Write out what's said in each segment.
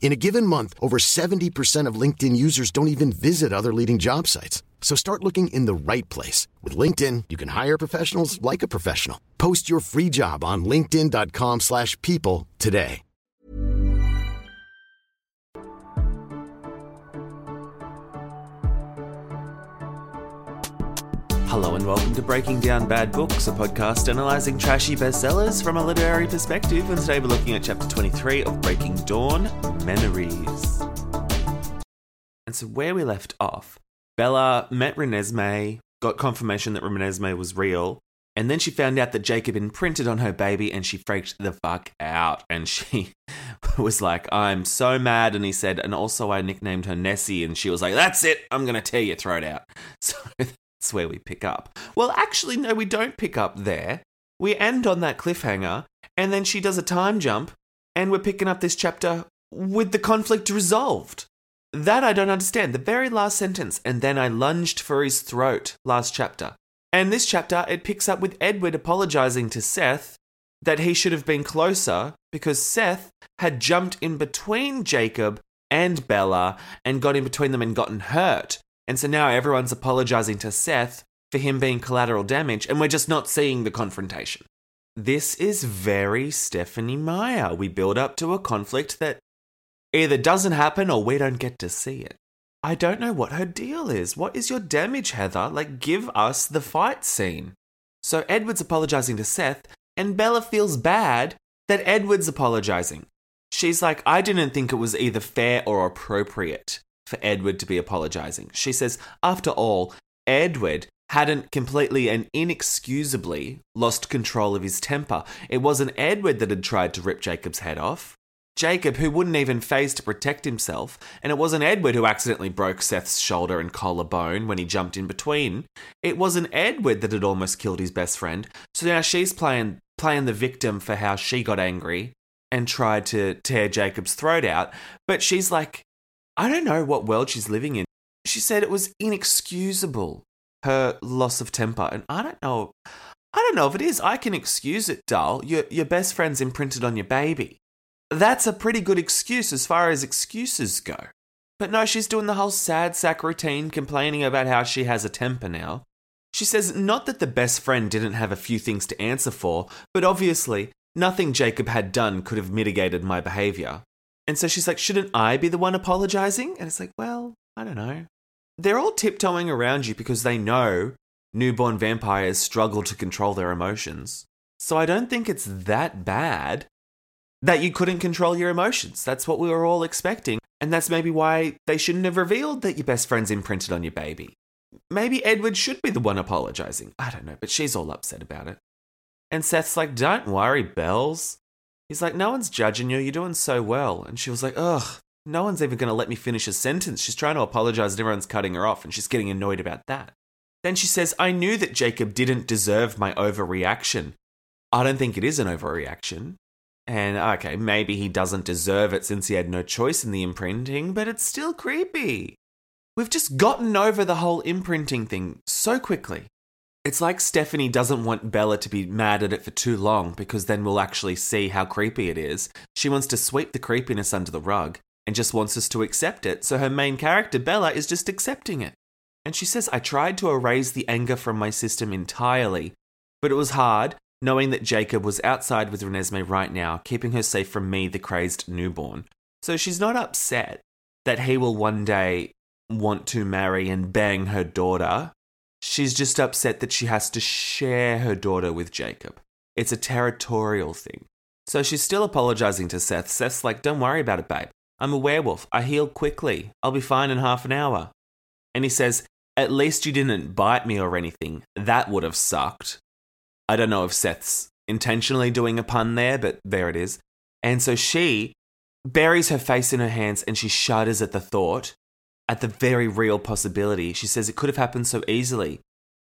In a given month, over 70% of LinkedIn users don't even visit other leading job sites. So start looking in the right place. With LinkedIn, you can hire professionals like a professional. Post your free job on linkedin.com slash people today. Hello and welcome to Breaking Down Bad Books, a podcast analysing trashy bestsellers from a literary perspective. And today we're looking at chapter 23 of Breaking Dawn, Memories. And so where we left off, Bella met Renesmee, got confirmation that Renesmee was real, and then she found out that Jacob imprinted on her baby and she freaked the fuck out. And she was like, I'm so mad. And he said, and also I nicknamed her Nessie. And she was like, that's it. I'm going to tear your throat out. So that's where we pick up. Well, actually, no, we don't pick up there. We end on that cliffhanger, and then she does a time jump, and we're picking up this chapter with the conflict resolved. That I don't understand. The very last sentence, and then I lunged for his throat, last chapter. And this chapter, it picks up with Edward apologizing to Seth that he should have been closer because Seth had jumped in between Jacob and Bella and got in between them and gotten hurt. And so now everyone's apologizing to Seth for him being collateral damage, and we're just not seeing the confrontation. This is very Stephenie Meyer. We build up to a conflict that either doesn't happen or we don't get to see it. I don't know what her deal is. What is your damage, Heather? Like, give us the fight scene. So Edward's apologizing to Seth, and Bella feels bad that Edward's apologizing. She's like, I didn't think it was either fair or appropriate for Edward to be apologizing. She says, after all, Edward hadn't completely and inexcusably lost control of his temper. It wasn't Edward that had tried to rip Jacob's head off. Jacob, who wouldn't even phase to protect himself, and it wasn't Edward who accidentally broke Seth's shoulder and collarbone when he jumped in between. It wasn't Edward that had almost killed his best friend. So now she's playing playing the victim for how she got angry and tried to tear Jacob's throat out. But she's like, I don't know what world she's living in. She said it was inexcusable, her loss of temper. And I don't know. I don't know if it is. I can excuse it, doll. Your, your best friend's imprinted on your baby. That's a pretty good excuse as far as excuses go. But no, she's doing the whole sad sack routine, complaining about how she has a temper now. She says not that the best friend didn't have a few things to answer for, but obviously, nothing Jacob had done could have mitigated my behavior. And so she's like, shouldn't I be the one apologizing? And it's like, well, I don't know. They're all tiptoeing around you because they know newborn vampires struggle to control their emotions. So I don't think it's that bad that you couldn't control your emotions. That's what we were all expecting. And that's maybe why they shouldn't have revealed that your best friend's imprinted on your baby. Maybe Edward should be the one apologizing. I don't know, but she's all upset about it. And Seth's like, don't worry, Bells. He's like, no one's judging you. You're doing so well. And she was like, ugh, no one's even going to let me finish a sentence. She's trying to apologize and everyone's cutting her off and she's getting annoyed about that. Then she says, I knew that Jacob didn't deserve my overreaction. I don't think it is an overreaction. And okay, maybe he doesn't deserve it since he had no choice in the imprinting, but it's still creepy. We've just gotten over the whole imprinting thing so quickly. It's like Stephenie doesn't want Bella to be mad at it for too long because then we'll actually see how creepy it is. She wants to sweep the creepiness under the rug and just wants us to accept it, so her main character, Bella, is just accepting it. And she says, I tried to erase the anger from my system entirely, but it was hard knowing that Jacob was outside with Renesmee right now, keeping her safe from me, the crazed newborn. So she's not upset that he will one day want to marry and bang her daughter. She's just upset that she has to share her daughter with Jacob. It's a territorial thing. So she's still apologizing to Seth. Seth's like, Don't worry about it, babe. I'm a werewolf. I heal quickly. I'll be fine in half an hour. And he says, At least you didn't bite me or anything. That would have sucked. I don't know if Seth's intentionally doing a pun there, but there it is. And so she buries her face in her hands and she shudders at the thought, at the very real possibility. She says it could have happened so easily.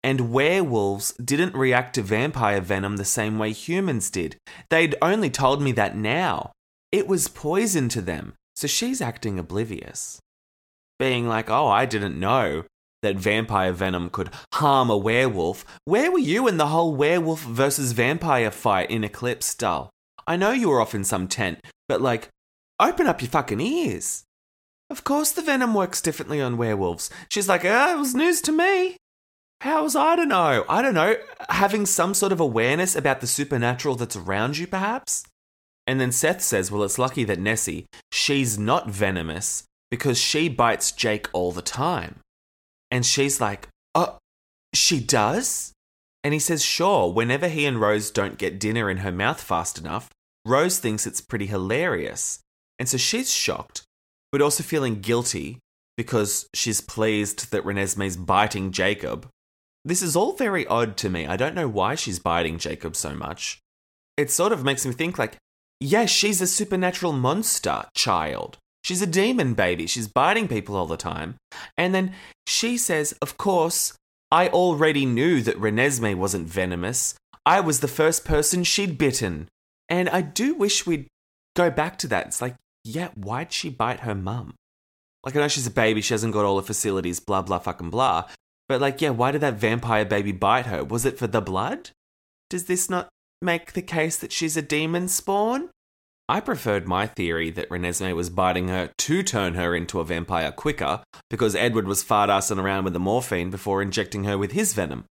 And werewolves didn't react to vampire venom the same way humans did. They'd only told me that now. It was poison to them. So she's acting oblivious. Being like, oh, I didn't know that vampire venom could harm a werewolf. Where were you in the whole werewolf versus vampire fight in Eclipse, Dull? I know you were off in some tent, but like, open up your fucking ears. Of course, the venom works differently on werewolves. She's like, oh, it was news to me. How was I to know? I don't know. Having some sort of awareness about the supernatural that's around you, perhaps? And then Seth says, well, it's lucky that Nessie, she's not venomous because she bites Jake all the time. And she's like, oh, she does? And he says, sure, whenever he and Rose don't get dinner in her mouth fast enough, Rose thinks it's pretty hilarious. And so she's shocked, but also feeling guilty because she's pleased that Renesmee's biting Jacob. This is all very odd to me. I don't know why she's biting Jacob so much. It sort of makes me think like, yeah, she's a supernatural monster child. She's a demon baby. She's biting people all the time. And then she says, Of course, I already knew that Renesmee wasn't venomous. I was the first person she'd bitten. And I do wish we'd go back to that. It's like, yeah, why'd she bite her mum? Like, I know she's a baby, she hasn't got all the facilities, blah, blah, fucking blah. But, like, yeah, why did that vampire baby bite her? Was it for the blood? Does this not make the case that she's a demon spawn? I preferred my theory that Renesmee was biting her to turn her into a vampire quicker because Edward was fart assing around with the morphine before injecting her with his venom.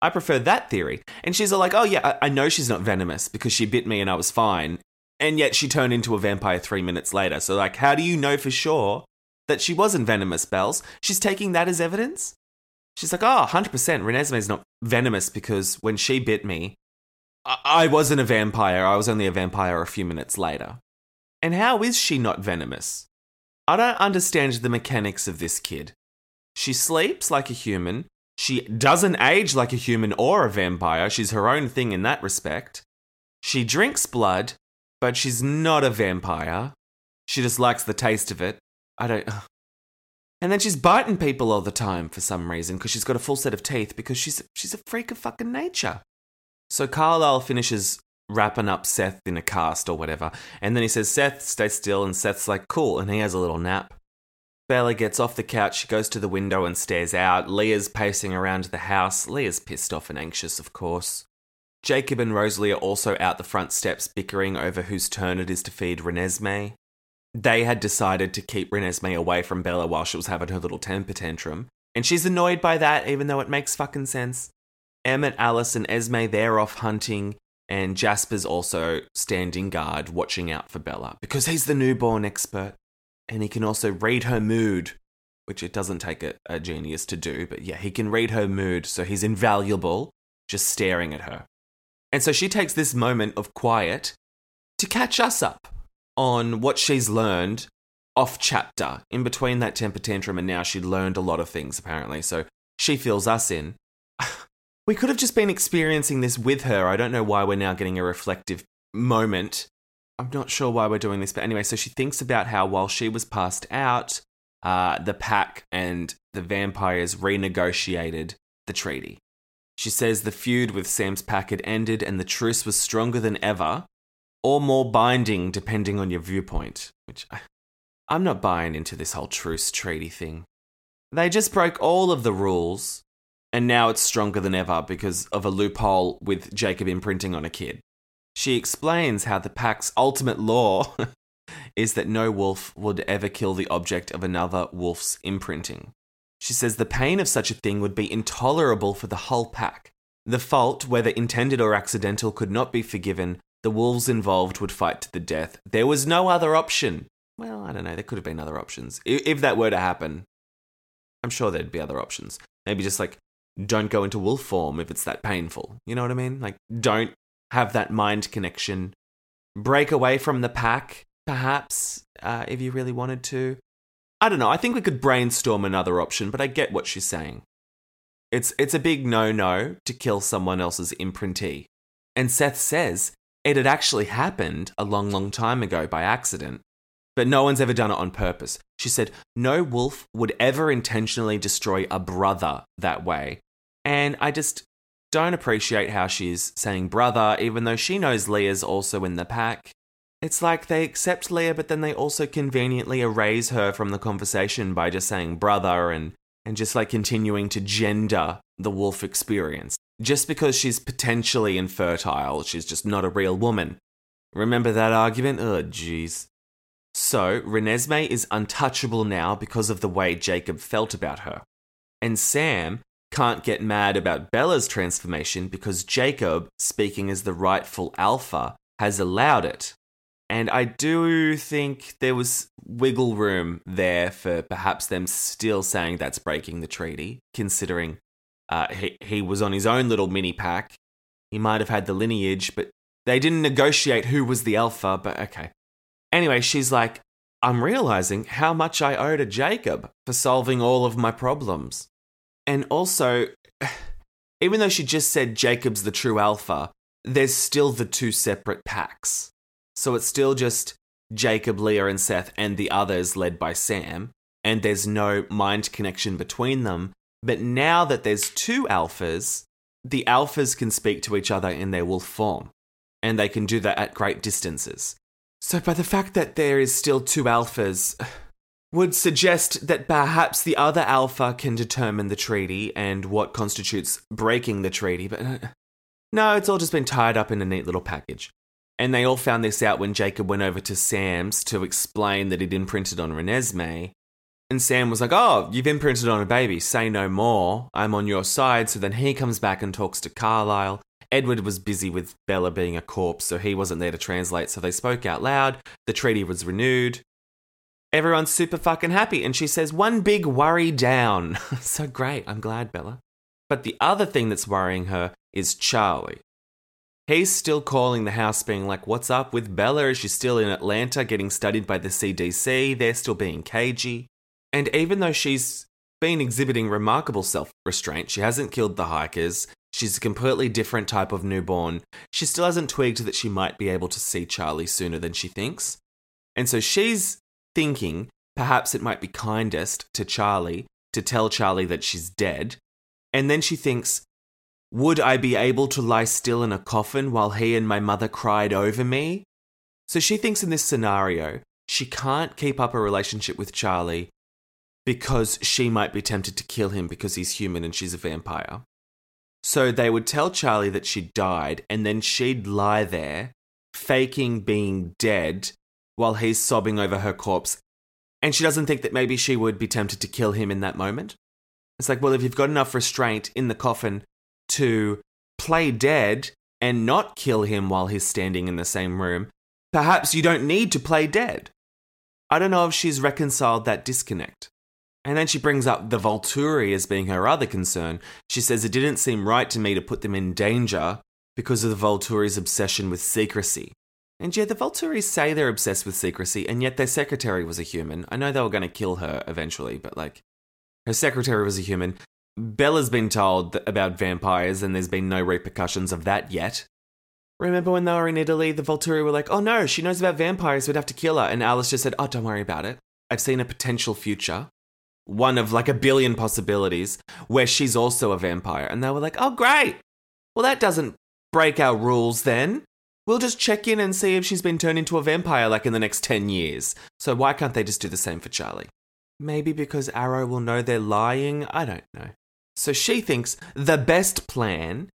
I prefer that theory. And she's all like, oh yeah, I, I know she's not venomous because she bit me and I was fine. And yet she turned into a vampire three minutes later. So, like, how do you know for sure that she wasn't venomous, Bells? She's taking that as evidence? She's like, oh, 100% Renesmee's not venomous because when she bit me, I wasn't a vampire. I was only a vampire a few minutes later. And how is she not venomous? I don't understand the mechanics of this kid. She sleeps like a human. She doesn't age like a human or a vampire. She's her own thing in that respect. She drinks blood, but she's not a vampire. She just likes the taste of it. I don't. And then she's biting people all the time for some reason because she's got a full set of teeth because she's she's a freak of fucking nature. So Carlisle finishes wrapping up Seth in a cast or whatever, and then he says, Seth, stay still, and Seth's like, cool, and he has a little nap. Bella gets off the couch, she goes to the window and stares out. Leah's pacing around the house. Leah's pissed off and anxious, of course. Jacob and Rosalie are also out the front steps bickering over whose turn it is to feed Renesmee. They had decided to keep Renesmee away from Bella while she was having her little temper tantrum, and she's annoyed by that, even though it makes fucking sense. Emmett, Alice, and Esme, they're off hunting, and Jasper's also standing guard, watching out for Bella, because he's the newborn expert, and he can also read her mood, which it doesn't take a, a genius to do, but yeah, he can read her mood, so he's invaluable just staring at her. And so she takes this moment of quiet to catch us up on what she's learned off chapter. In between that temper tantrum and now she'd learned a lot of things apparently. So she fills us in we could have just been experiencing this with her. I don't know why we're now getting a reflective moment. I'm not sure why we're doing this, but anyway, so she thinks about how while she was passed out, uh, the pack and the vampires renegotiated the treaty. She says the feud with Sam's pack had ended and the truce was stronger than ever, or more binding depending on your viewpoint, which I, I'm not buying into this whole truce treaty thing. They just broke all of the rules and now it's stronger than ever because of a loophole with Jacob imprinting on a kid. She explains how the pack's ultimate law is that no wolf would ever kill the object of another wolf's imprinting. She says the pain of such a thing would be intolerable for the whole pack. The fault, whether intended or accidental, could not be forgiven. The wolves involved would fight to the death. There was no other option. Well, I don't know, there could have been other options. If that were to happen, I'm sure there'd be other options. Maybe just like don't go into wolf form if it's that painful. You know what I mean? Like, don't have that mind connection break away from the pack, perhaps, uh, if you really wanted to. I don't know. I think we could brainstorm another option, but I get what she's saying. It's, it's a big no no to kill someone else's imprintee. And Seth says it had actually happened a long, long time ago by accident, but no one's ever done it on purpose. She said no wolf would ever intentionally destroy a brother that way. And I just don't appreciate how she's saying brother, even though she knows Leah's also in the pack. It's like they accept Leah, but then they also conveniently erase her from the conversation by just saying brother and and just like continuing to gender the wolf experience. Just because she's potentially infertile, she's just not a real woman. Remember that argument? Oh, jeez. So, Renesmee is untouchable now because of the way Jacob felt about her. And Sam can't get mad about Bella's transformation because Jacob, speaking as the rightful alpha, has allowed it. And I do think there was wiggle room there for perhaps them still saying that's breaking the treaty, considering uh, he, he was on his own little mini pack. He might have had the lineage, but they didn't negotiate who was the alpha, but okay. Anyway, she's like, I'm realizing how much I owe to Jacob for solving all of my problems. And also, even though she just said Jacob's the true alpha, there's still the two separate packs. So it's still just Jacob, Leah, and Seth, and the others led by Sam, and there's no mind connection between them. But now that there's two alphas, the alphas can speak to each other in their wolf form, and they can do that at great distances. So, by the fact that there is still two alphas, would suggest that perhaps the other alpha can determine the treaty and what constitutes breaking the treaty, but uh, no, it's all just been tied up in a neat little package. And they all found this out when Jacob went over to Sam's to explain that he'd imprinted on Renesmee. And Sam was like, Oh, you've imprinted on a baby, say no more. I'm on your side. So then he comes back and talks to Carlisle. Edward was busy with Bella being a corpse, so he wasn't there to translate, so they spoke out loud. The treaty was renewed. Everyone's super fucking happy, and she says, One big worry down. so great, I'm glad, Bella. But the other thing that's worrying her is Charlie. He's still calling the house, being like, What's up with Bella? Is she still in Atlanta getting studied by the CDC? They're still being cagey. And even though she's been exhibiting remarkable self restraint, she hasn't killed the hikers, she's a completely different type of newborn, she still hasn't twigged that she might be able to see Charlie sooner than she thinks. And so she's thinking perhaps it might be kindest to Charlie to tell Charlie that she's dead. And then she thinks, would I be able to lie still in a coffin while he and my mother cried over me? So she thinks in this scenario, she can't keep up a relationship with Charlie because she might be tempted to kill him because he's human and she's a vampire. So they would tell Charlie that she died, and then she'd lie there, faking being dead while he's sobbing over her corpse. And she doesn't think that maybe she would be tempted to kill him in that moment. It's like, well, if you've got enough restraint in the coffin to play dead and not kill him while he's standing in the same room, perhaps you don't need to play dead. I don't know if she's reconciled that disconnect. And then she brings up the Volturi as being her other concern. She says it didn't seem right to me to put them in danger because of the Volturi's obsession with secrecy. And yeah, the Volturi say they're obsessed with secrecy, and yet their secretary was a human. I know they were going to kill her eventually, but like, her secretary was a human. Bella's been told about vampires, and there's been no repercussions of that yet. Remember when they were in Italy, the Volturi were like, oh no, she knows about vampires, we'd have to kill her. And Alice just said, oh, don't worry about it. I've seen a potential future, one of like a billion possibilities, where she's also a vampire. And they were like, oh, great. Well, that doesn't break our rules then. We'll just check in and see if she's been turned into a vampire like in the next 10 years. So why can't they just do the same for Charlie? Maybe because Aro will know they're lying? I don't know. So she thinks the best plan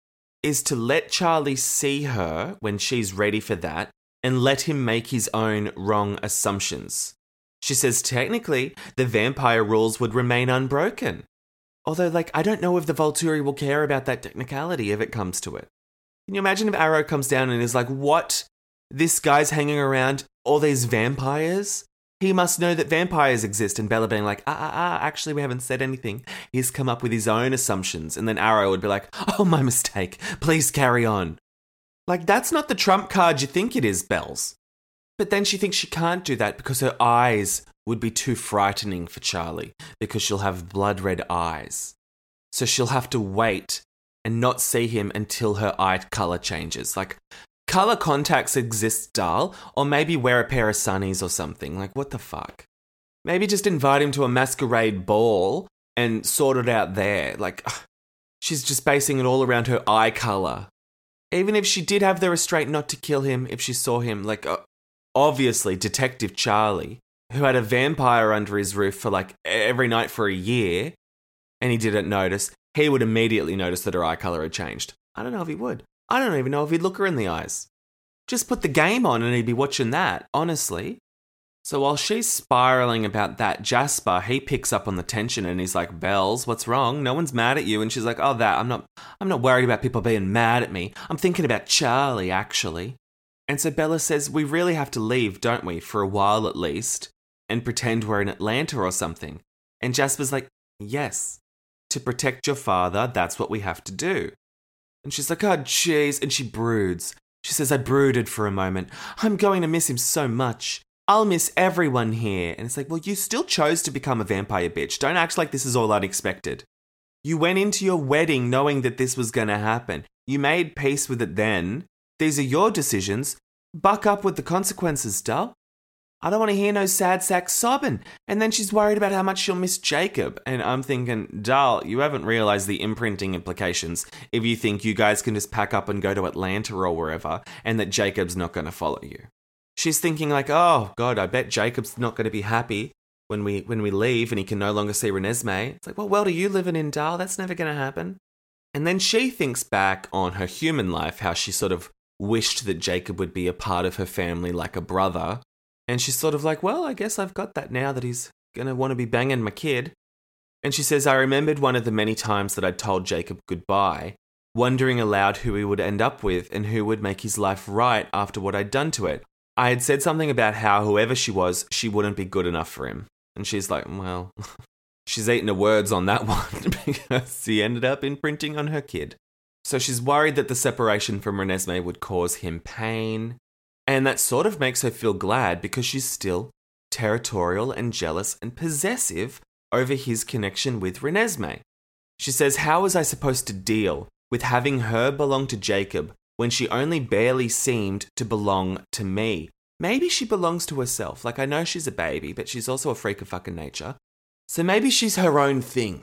is to let Charlie see her when she's ready for that and let him make his own wrong assumptions. She says technically the vampire rules would remain unbroken. Although, like, I don't know if the Volturi will care about that technicality if it comes to it. Can you imagine if Aro comes down and is like, what? This guy's hanging around all these vampires? He must know that vampires exist, and Bella being like, ah, ah, ah, actually, we haven't said anything. He's come up with his own assumptions. And then Aro would be like, oh, my mistake. Please carry on. Like, that's not the trump card you think it is, Bells. But then she thinks she can't do that because her eyes would be too frightening for Charlie because she'll have blood red eyes. So she'll have to wait and not see him until her eye color changes. Like, color contacts exist, Dahl, or maybe wear a pair of sunnies or something. Like, what the fuck? Maybe just invite him to a masquerade ball and sort it out there. Like, she's just basing it all around her eye color. Even if she did have the restraint not to kill him if she saw him, like, uh, obviously, Detective Charlie, who had a vampire under his roof for like every night for a year, and he didn't notice, he would immediately notice that her eye color had changed. I don't know if he would. I don't even know if he'd look her in the eyes. Just put the game on and he'd be watching that, honestly. So while she's spiraling about that, Jasper, he picks up on the tension and he's like, Bells, what's wrong? No one's mad at you. And she's like, Oh, that. I'm not I'm not worried about people being mad at me. I'm thinking about Charlie, actually. And so Bella says, We really have to leave, don't we, for a while at least, and pretend we're in Atlanta or something. And Jasper's like, Yes. To protect your father, that's what we have to do. And she's like, Oh, jeez. And she broods. She says, I brooded for a moment. I'm going to miss him so much. I'll miss everyone here. And it's like, well, you still chose to become a vampire bitch. Don't act like this is all unexpected. You went into your wedding knowing that this was going to happen. You made peace with it then. These are your decisions. Buck up with the consequences, Dull. I don't want to hear no sad sack sobbing. And then she's worried about how much she'll miss Jacob. And I'm thinking, Dull, you haven't realized the imprinting implications if you think you guys can just pack up and go to Atlanta or wherever and that Jacob's not going to follow you she's thinking like, oh god, I bet Jacob's not going to be happy when we when we leave and he can no longer see Renesmee. It's like, what world are you living in, Dahl? That's never going to happen. And then she thinks back on her human life, how she sort of wished that Jacob would be a part of her family like a brother. And she's sort of like, well, I guess I've got that now that he's going to want to be banging my kid. And she says, I remembered one of the many times that I'd told Jacob goodbye, wondering aloud who he would end up with and who would make his life right after what I'd done to it. I had said something about how whoever she was, she wouldn't be good enough for him. And she's like, well, she's eaten her words on that one because he ended up imprinting on her kid. So she's worried that the separation from Renesmee would cause him pain. And that sort of makes her feel glad because she's still territorial and jealous and possessive over his connection with Renesmee. She says, How was I supposed to deal with having her belong to Jacob when she only barely seemed to belong to me. Maybe she belongs to herself. Like, I know she's a baby, but she's also a freak of fucking nature. So maybe she's her own thing.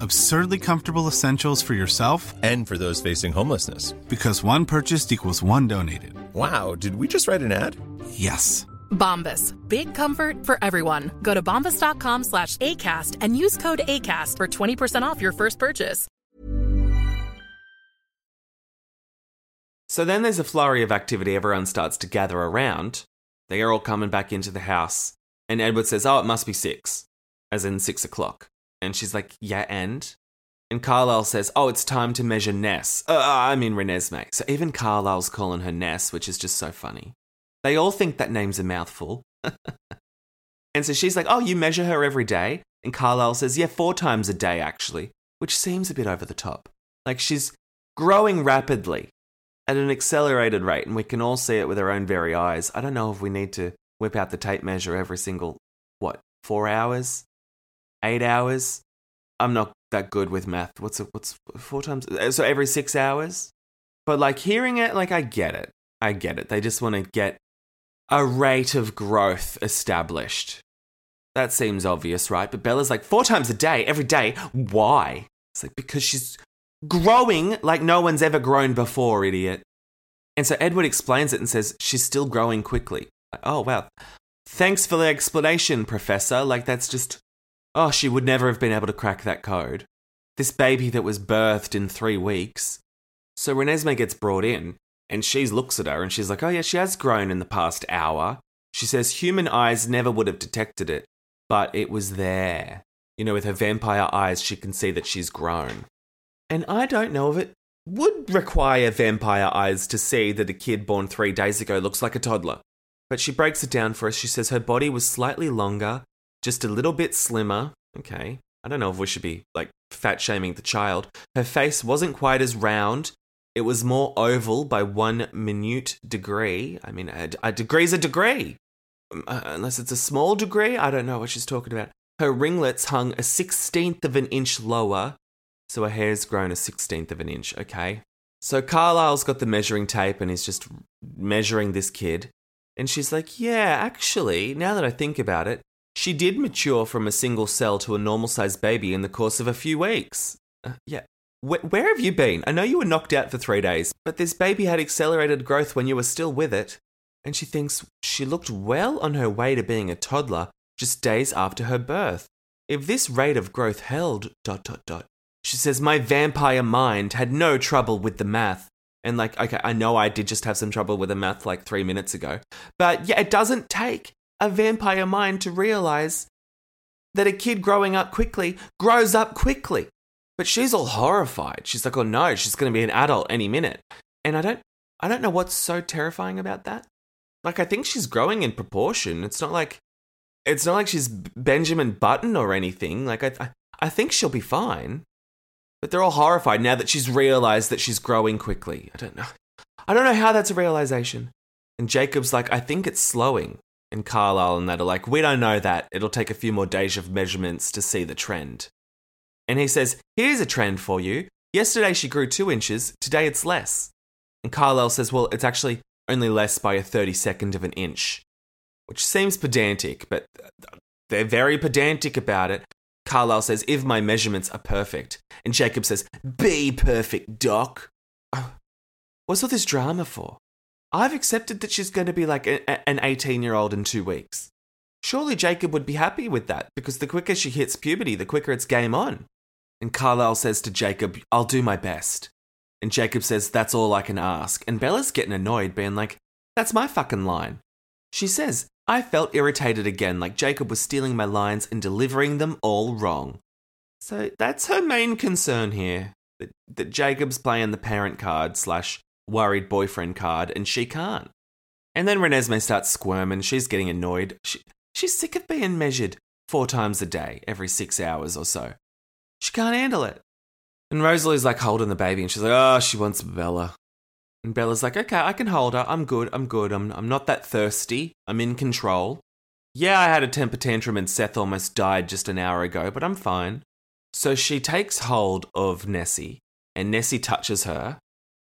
Absurdly comfortable essentials for yourself and for those facing homelessness. Because one purchased equals one donated. Wow, did we just write an ad? Yes. Bombas. Big comfort for everyone. Go to bombas.com slash ACAST and use code ACAST for 20% off your first purchase. So then there's a flurry of activity. Everyone starts to gather around. They are all coming back into the house. And Edward says, Oh, it must be six, as in six o'clock. And she's like, Yeah, and? And Carlisle says, Oh, it's time to measure Ness. Uh, I mean, Renesmee. So even Carlisle's calling her Ness, which is just so funny. They all think that name's a mouthful. and so she's like, Oh, you measure her every day? And Carlisle says, Yeah, four times a day, actually, which seems a bit over the top. Like she's growing rapidly at an accelerated rate, and we can all see it with our own very eyes. I don't know if we need to whip out the tape measure every single, what, four hours? Eight hours? I'm not that good with math. What's it, what's four times? Uh, so every six hours? But like hearing it, like I get it. I get it. They just want to get a rate of growth established. That seems obvious, right? But Bella's like, four times a day, every day. Why? It's like, because she's growing like no one's ever grown before, idiot. And so Edward explains it and says, she's still growing quickly. Like, oh, wow. Thanks for the explanation, Professor. Like, that's just. Oh, she would never have been able to crack that code. This baby that was birthed in three weeks. So Renesmee gets brought in, and she looks at her and she's like, oh, yeah, she has grown in the past hour. She says human eyes never would have detected it, but it was there. You know, with her vampire eyes, she can see that she's grown. And I don't know if it would require vampire eyes to see that a kid born three days ago looks like a toddler. But she breaks it down for us. She says her body was slightly longer, just a little bit slimmer. Okay. I don't know if we should be like fat shaming the child. Her face wasn't quite as round. It was more oval by one minute degree. I mean, a, a degree's a degree. Uh, unless it's a small degree, I don't know what she's talking about. Her ringlets hung a sixteenth of an inch lower, so her hair's grown a sixteenth of an inch, okay? So Carlisle's got the measuring tape and he's just measuring this kid. And she's like, Yeah, actually, now that I think about it, she did mature from a single cell to a normal sized baby in the course of a few weeks. Uh, yeah. Wh- where have you been? I know you were knocked out for three days, but this baby had accelerated growth when you were still with it. And she thinks she looked well on her way to being a toddler just days after her birth. If this rate of growth held, dot, dot, dot. She says, My vampire mind had no trouble with the math. And like, okay, I know I did just have some trouble with the math like three minutes ago. But yeah, it doesn't take a vampire mind to realize that a kid growing up quickly grows up quickly. But she's all horrified. She's like, oh no, she's going to be an adult any minute. And I don't, I don't know what's so terrifying about that. Like, I think she's growing in proportion. It's not like, it's not like she's Benjamin Button or anything. Like, I, I, think she'll be fine. But they're all horrified now that she's realized that she's growing quickly. I don't know. I don't know how that's a realization. And Jacob's like, I think it's slowing. And Carlisle and that are like, we don't know that. It'll take a few more days of measurements to see the trend. And he says, here's a trend for you. Yesterday she grew two inches, today it's less. And Carlisle says, well, it's actually only less by a 32nd of an inch, which seems pedantic, but they're very pedantic about it. Carlisle says, if my measurements are perfect. And Jacob says, be perfect, Doc. Oh, what's all this drama for? I've accepted that she's going to be like a, an 18 year old in two weeks. Surely Jacob would be happy with that because the quicker she hits puberty, the quicker it's game on. And Carlisle says to Jacob, I'll do my best. And Jacob says, That's all I can ask. And Bella's getting annoyed, being like, That's my fucking line. She says, I felt irritated again, like Jacob was stealing my lines and delivering them all wrong. So that's her main concern here that, that Jacob's playing the parent card slash worried boyfriend card and she can't. And then Renesmee starts squirming. She's getting annoyed. She, she's sick of being measured four times a day, every six hours or so. She can't handle it. And Rosalie's like holding the baby and she's like, oh, she wants Bella. And Bella's like, okay, I can hold her. I'm good. I'm good. I'm, I'm not that thirsty. I'm in control. Yeah, I had a temper tantrum and Seth almost died just an hour ago, but I'm fine. So she takes hold of Nessie and Nessie touches her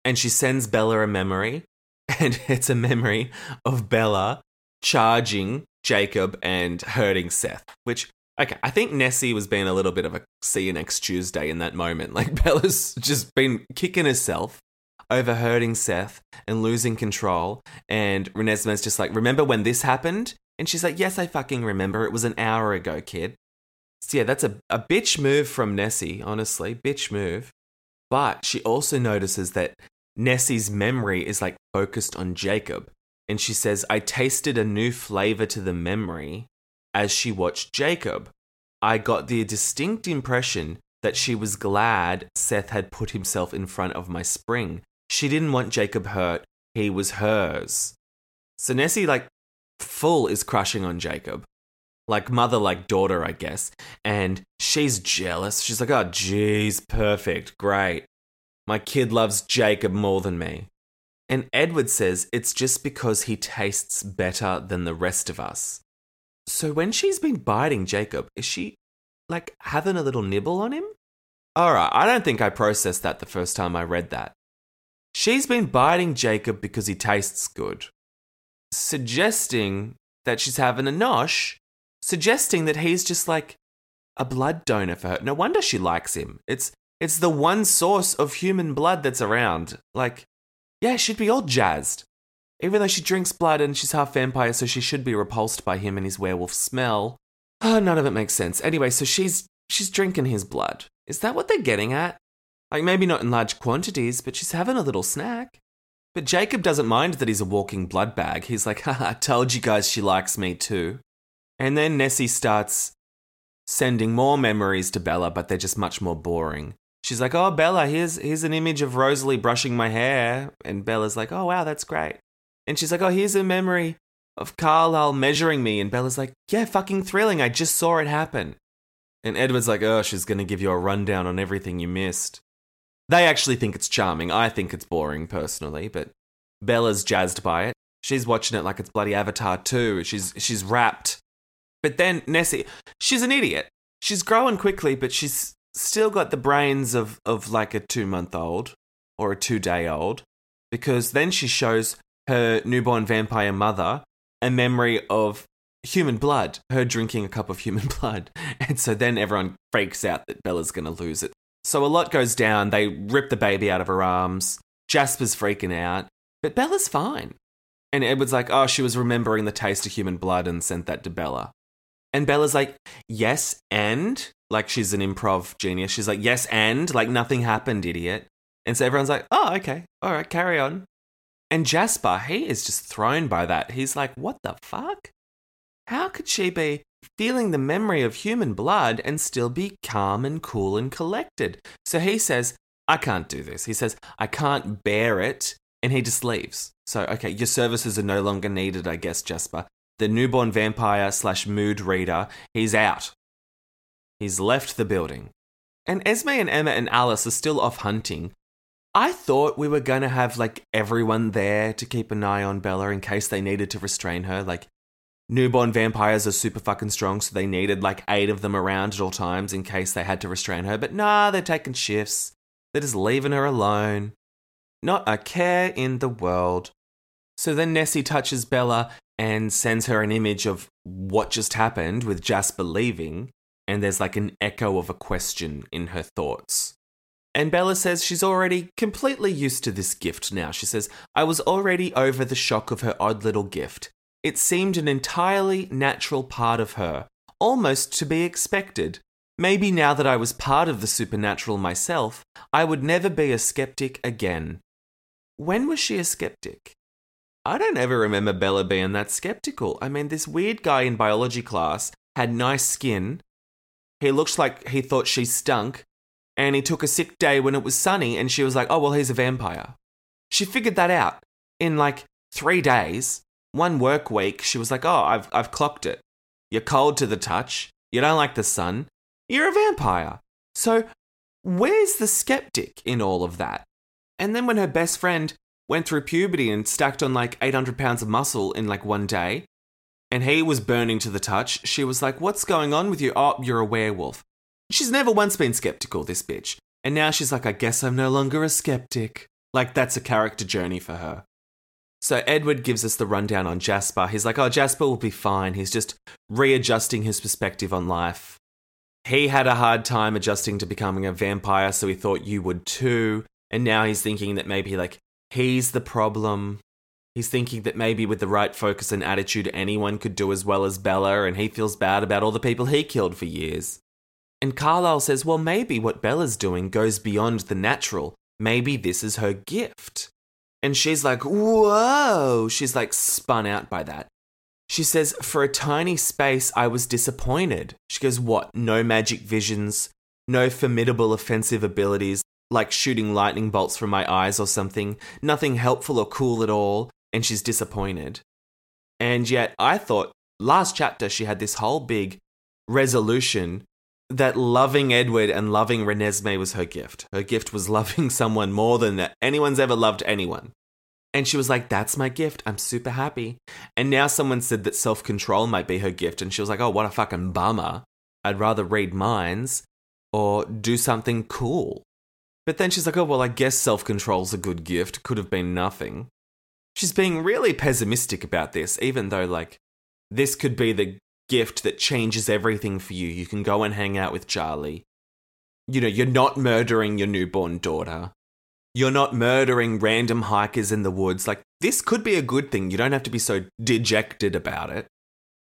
and she sends Bella a memory, and it's a memory of Bella charging Jacob and hurting Seth, which Okay, I think Nessie was being a little bit of a see you next Tuesday in that moment. Like Bella's just been kicking herself over hurting Seth and losing control. And Renesmee's just like, remember when this happened? And she's like, yes, I fucking remember. It was an hour ago, kid. So yeah, that's a, a bitch move from Nessie, honestly. Bitch move. But she also notices that Nessie's memory is like focused on Jacob. And she says, I tasted a new flavor to the memory as she watched Jacob. I got the distinct impression that she was glad Seth had put himself in front of my spring. She didn't want Jacob hurt, he was hers. So Nessie, like, full is crushing on Jacob. Like mother, like daughter, I guess. And she's jealous. She's like, oh, geez, perfect, great. My kid loves Jacob more than me. And Edward says it's just because he tastes better than the rest of us. So when she's been biting Jacob, is she like having a little nibble on him? Alright, I don't think I processed that the first time I read that. She's been biting Jacob because he tastes good, suggesting that she's having a nosh, suggesting that he's just like a blood donor for her. No wonder she likes him. It's it's the one source of human blood that's around. Like, yeah, she'd be all jazzed. Even though she drinks blood and she's half vampire, so she should be repulsed by him and his werewolf smell. Oh, none of it makes sense. Anyway, so she's she's drinking his blood. Is that what they're getting at? Like maybe not in large quantities, but she's having a little snack. But Jacob doesn't mind that he's a walking blood bag. He's like, Haha, I told you guys she likes me too. And then Nessie starts sending more memories to Bella, but they're just much more boring. She's like, "Oh, Bella, here's here's an image of Rosalie brushing my hair," and Bella's like, "Oh, wow, that's great." And she's like, "Oh, here's a memory of Carlisle measuring me," and Bella's like, "Yeah, fucking thrilling. I just saw it happen." And Edward's like, "Oh, she's gonna give you a rundown on everything you missed." They actually think it's charming. I think it's boring personally, but Bella's jazzed by it. She's watching it like it's bloody Avatar 2. She's she's rapt. But then Nessie, she's an idiot. She's growing quickly, but she's still got the brains of, of like a two month old or a two day old because then she shows her newborn vampire mother a memory of human blood, her drinking a cup of human blood. And so then everyone freaks out that Bella's going to lose it. So a lot goes down. They rip the baby out of her arms. Jasper's freaking out, but Bella's fine. And Edward's like, oh, she was remembering the taste of human blood and sent that to Bella. And Bella's like, yes, and like she's an improv genius. She's like, yes, and like nothing happened, idiot. And so everyone's like, oh, okay, all right, carry on. And Jasper, he is just thrown by that. He's like, what the fuck? How could she be feeling the memory of human blood and still be calm and cool and collected? So he says, I can't do this. He says, I can't bear it. And he just leaves. So, okay, your services are no longer needed, I guess, Jasper. The newborn vampire slash mood reader, he's out. He's left the building. And Esme and Emma and Alice are still off hunting. I thought we were going to have like everyone there to keep an eye on Bella in case they needed to restrain her. Like, newborn vampires are super fucking strong, so they needed like eight of them around at all times in case they had to restrain her. But nah, they're taking shifts. They're just leaving her alone. Not a care in the world. So then Nessie touches Bella and sends her an image of what just happened with Jasper leaving and there's like an echo of a question in her thoughts. And Bella says she's already completely used to this gift now. She says, I was already over the shock of her odd little gift. It seemed an entirely natural part of her, almost to be expected. Maybe now that I was part of the supernatural myself, I would never be a skeptic again. When was she a skeptic? I don't ever remember Bella being that skeptical. I mean, this weird guy in biology class had nice skin, he looked like he thought she stunk, and he took a sick day when it was sunny, and she was like, oh, well, he's a vampire. She figured that out in like three days. One work week, she was like, oh, I've, I've clocked it. You're cold to the touch. You don't like the sun. You're a vampire. So, where's the skeptic in all of that? And then when her best friend went through puberty and stacked on like 800 pounds of muscle in like one day, and he was burning to the touch, she was like, What's going on with you? Oh, you're a werewolf. She's never once been skeptical, this bitch. And now she's like, I guess I'm no longer a skeptic. Like, that's a character journey for her. So Edward gives us the rundown on Jasper. He's like, Oh, Jasper will be fine. He's just readjusting his perspective on life. He had a hard time adjusting to becoming a vampire, so he thought you would too. And now he's thinking that maybe, like, he's the problem He's thinking that maybe with the right focus and attitude, anyone could do as well as Bella, and he feels bad about all the people he killed for years. And Carlisle says, well, maybe what Bella's doing goes beyond the natural. maybe this is her gift. And she's like, whoa. She's like spun out by that. She says, for a tiny space, I was disappointed. She goes, what? No magic visions, no formidable offensive abilities, like shooting lightning bolts from my eyes or something, nothing helpful or cool at all. And she's disappointed. And yet, I thought last chapter she had this whole big resolution that loving Edward and loving Renesmee was her gift. Her gift was loving someone more than that anyone's ever loved anyone. And she was like, That's my gift. I'm super happy. And now someone said that self control might be her gift. And she was like, Oh, what a fucking bummer. I'd rather read minds or do something cool. But then she's like, Oh, well, I guess self control's a good gift. Could have been nothing. She's being really pessimistic about this, even though, like, this could be the gift that changes everything for you. You can go and hang out with Charlie. You know, you're not murdering your newborn daughter. You're not murdering random hikers in the woods. Like, this could be a good thing. You don't have to be so dejected about it.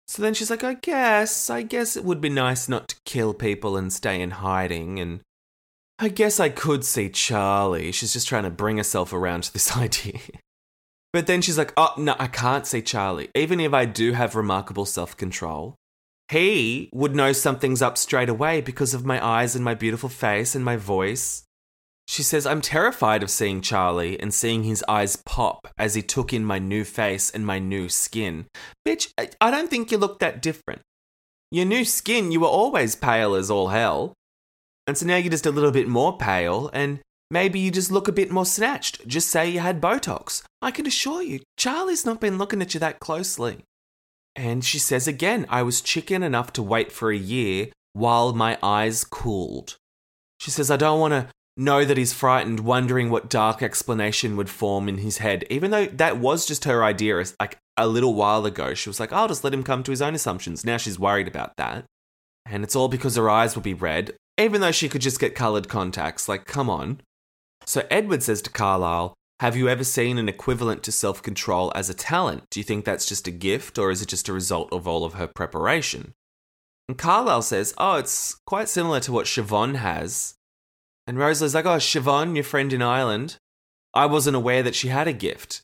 So then she's like, I guess, I guess it would be nice not to kill people and stay in hiding. And I guess I could see Charlie. She's just trying to bring herself around to this idea. But then she's like, oh, no, I can't see Charlie. Even if I do have remarkable self control, he would know something's up straight away because of my eyes and my beautiful face and my voice. She says, I'm terrified of seeing Charlie and seeing his eyes pop as he took in my new face and my new skin. Bitch, I don't think you look that different. Your new skin, you were always pale as all hell. And so now you're just a little bit more pale, and maybe you just look a bit more snatched. Just say you had Botox. I can assure you, Charlie's not been looking at you that closely. And she says again, I was chicken enough to wait for a year while my eyes cooled. She says, I don't want to know that he's frightened, wondering what dark explanation would form in his head, even though that was just her idea like a little while ago. She was like, I'll just let him come to his own assumptions. Now she's worried about that. And it's all because her eyes will be red, even though she could just get coloured contacts. Like, come on. So Edward says to Carlisle, Have you ever seen an equivalent to self control as a talent? Do you think that's just a gift, or is it just a result of all of her preparation? And Carlisle says, Oh, it's quite similar to what Siobhan has. And Rosalie's like, Oh, Siobhan, your friend in Ireland. I wasn't aware that she had a gift.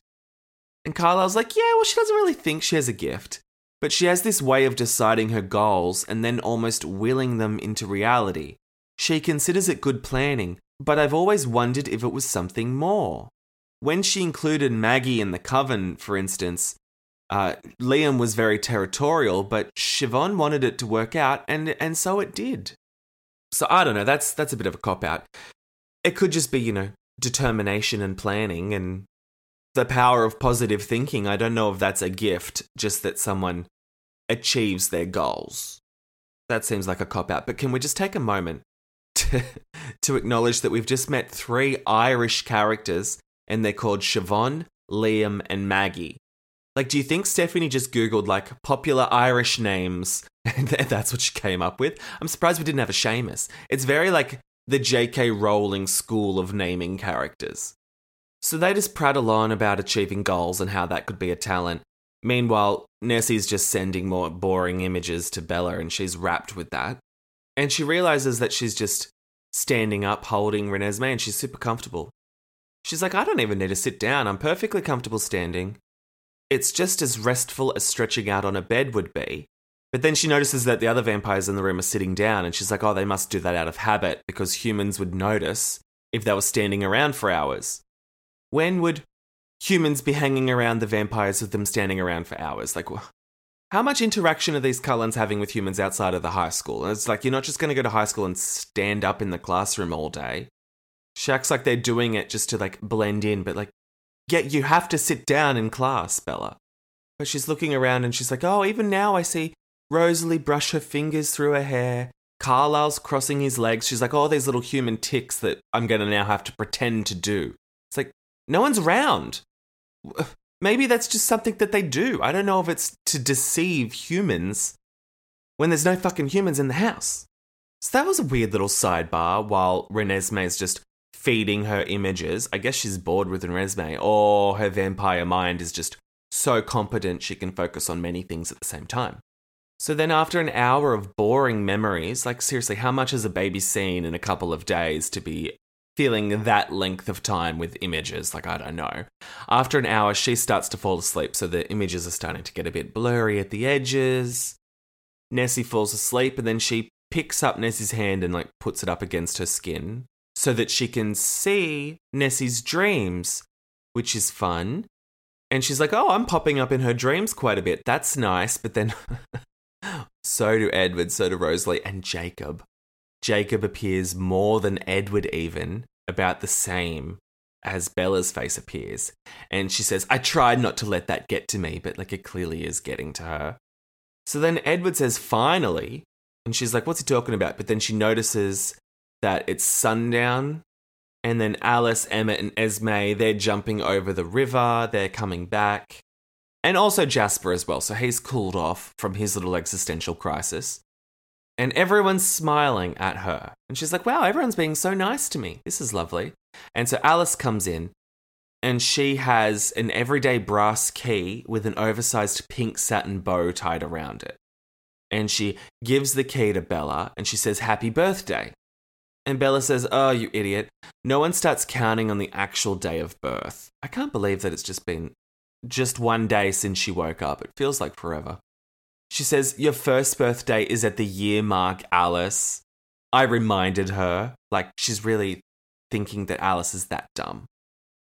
And Carlisle's like, Yeah, well, she doesn't really think she has a gift. But she has this way of deciding her goals and then almost willing them into reality. She considers it good planning, but I've always wondered if it was something more. When she included Maggie in the coven, for instance, uh, Liam was very territorial, but Siobhan wanted it to work out, and, and so it did. So I don't know. That's that's a bit of a cop out. It could just be you know determination and planning and the power of positive thinking. I don't know if that's a gift, just that someone achieves their goals. That seems like a cop out. But can we just take a moment to, acknowledge that we've just met three Irish characters and they're called Siobhan, Liam, and Maggie? Like, do you think Stephenie just Googled like popular Irish names and that's what she came up with? I'm surprised we didn't have a Seamus. It's very like the J.K. Rowling school of naming characters. So they just prattle on about achieving goals and how that could be a talent. Meanwhile, Nessie's just sending more boring images to Bella and she's rapt with that. And she realizes that she's just standing up holding Renesmee and she's super comfortable. She's like, I don't even need to sit down. I'm perfectly comfortable standing. It's just as restful as stretching out on a bed would be. But then she notices that the other vampires in the room are sitting down, and she's like, oh, they must do that out of habit because humans would notice if they were standing around for hours. When would humans be hanging around the vampires with them standing around for hours? Like, how much interaction are these Cullens having with humans outside of the high school? It's like, you're not just going to go to high school and stand up in the classroom all day. Shaq's like they're doing it just to like blend in, but like Yet you have to sit down in class, Bella. But she's looking around and she's like, oh, even now I see Rosalie brush her fingers through her hair. Carlisle's crossing his legs. She's like, oh, these little human tics that I'm going to now have to pretend to do. It's like, no one's around. Maybe that's just something that they do. I don't know if it's to deceive humans when there's no fucking humans in the house. So that was a weird little sidebar while Renesmee is just feeding her images. I guess she's bored with Renesmee, or her vampire mind is just so competent she can focus on many things at the same time. So then, after an hour of boring memories, like seriously, how much has a baby seen in a couple of days to be feeling that length of time with images. Like, I don't know. After an hour, she starts to fall asleep, so the images are starting to get a bit blurry at the edges. Nessie falls asleep, and then she picks up Nessie's hand and like puts it up against her skin so that she can see Nessie's dreams, which is fun. And she's like, Oh, I'm popping up in her dreams quite a bit. That's nice. But then so do Edward, so do Rosalie, and Jacob. Jacob appears more than Edward, even about the same as Bella's face appears. And she says, I tried not to let that get to me, but like it clearly is getting to her. So then Edward says, finally. And she's like, What's he talking about? But then she notices that it's sundown. And then Alice, Emmett, and Esme, they're jumping over the river. They're coming back. And also Jasper as well. So he's cooled off from his little existential crisis. And everyone's smiling at her. And she's like, wow, everyone's being so nice to me. This is lovely. And so Alice comes in and she has an everyday brass key with an oversized pink satin bow tied around it. And she gives the key to Bella and she says, Happy birthday. And Bella says, Oh, you idiot. No one starts counting on the actual day of birth. I can't believe that it's just been just one day since she woke up. It feels like forever. She says, Your first birthday is at the year mark, Alice. I reminded her, like, she's really thinking that Alice is that dumb.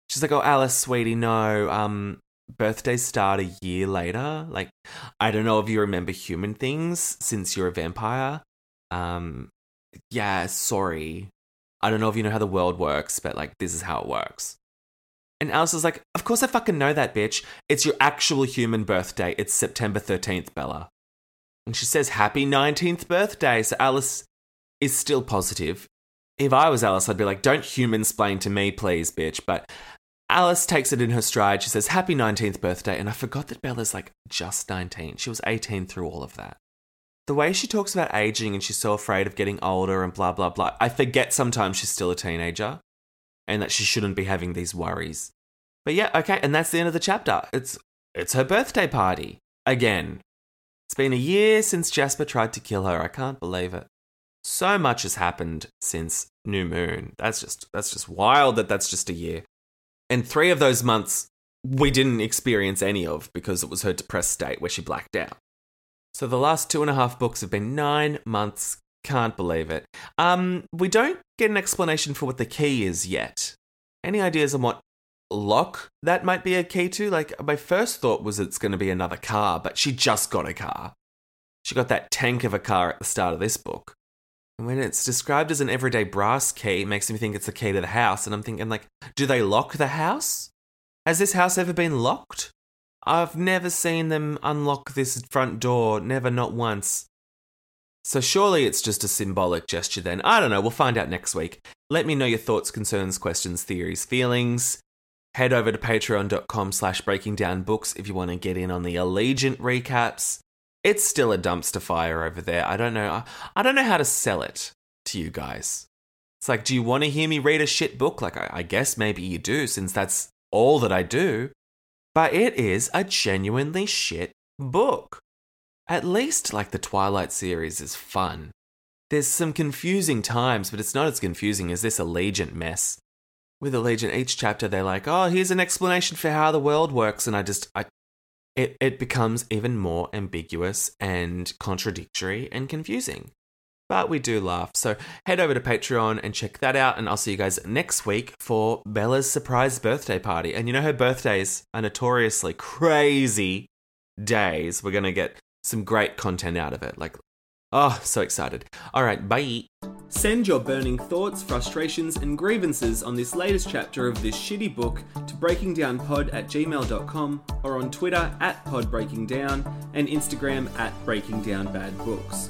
She's like, Oh, Alice, sweetie, no, um, birthdays start a year later. Like, I don't know if you remember human things since you're a vampire. Um, yeah, sorry. I don't know if you know how the world works, but like, this is how it works. And Alice is like, Of course I fucking know that, bitch. It's your actual human birthday. It's September 13th, Bella. And she says, Happy 19th birthday. So Alice is still positive. If I was Alice, I'd be like, Don't human splain to me, please, bitch. But Alice takes it in her stride. She says, Happy 19th birthday. And I forgot that Bella's like just 19. She was 18 through all of that. The way she talks about aging and she's so afraid of getting older and blah, blah, blah. I forget sometimes she's still a teenager and that she shouldn't be having these worries. But yeah, okay. And that's the end of the chapter. It's, it's her birthday party. Again, it's been a year since Jasper tried to kill her. I can't believe it. So much has happened since New Moon. That's just that's just wild that that's just a year. And 3 of those months we didn't experience any of because it was her depressed state where she blacked out. So the last two and a half books have been 9 months. Can't believe it. Um we don't get an explanation for what the key is yet. Any ideas on what lock that might be a key to. Like, my first thought was it's going to be another car, but she just got a car. She got that tank of a car at the start of this book. And when it's described as an everyday brass key, it makes me think it's the key to the house. And I'm thinking, like, do they lock the house? Has this house ever been locked? I've never seen them unlock this front door, never, not once. So surely it's just a symbolic gesture then. I don't know, we'll find out next week. Let me know your thoughts, concerns, questions, theories, feelings head over to patreon.com slash breaking down books if you want to get in on the allegiant recaps. It's still a dumpster fire over there. I don't know. I don't know how to sell it to you guys. It's like do you want to hear me read a shit book? Like i, I guess maybe you do since that's all that i do. But it is a genuinely shit book. At least like the twilight series is fun. There's some confusing times but it's not as confusing as this allegiant mess with Allegiant, each chapter they're like, oh, here's an explanation for how the world works, and I just, I, it, it becomes even more ambiguous and contradictory and confusing. But we do laugh. So head over to Patreon and check that out, and I'll see you guys next week for Bella's surprise birthday party. And you know her birthdays are notoriously crazy days. We're gonna get some great content out of it. Like, oh, so excited. All right, bye. Send your burning thoughts, frustrations, and grievances on this latest chapter of this shitty book to breakingdownpod at gmail.com or on Twitter at podbreakingdown and Instagram at breakingdownbadbooks.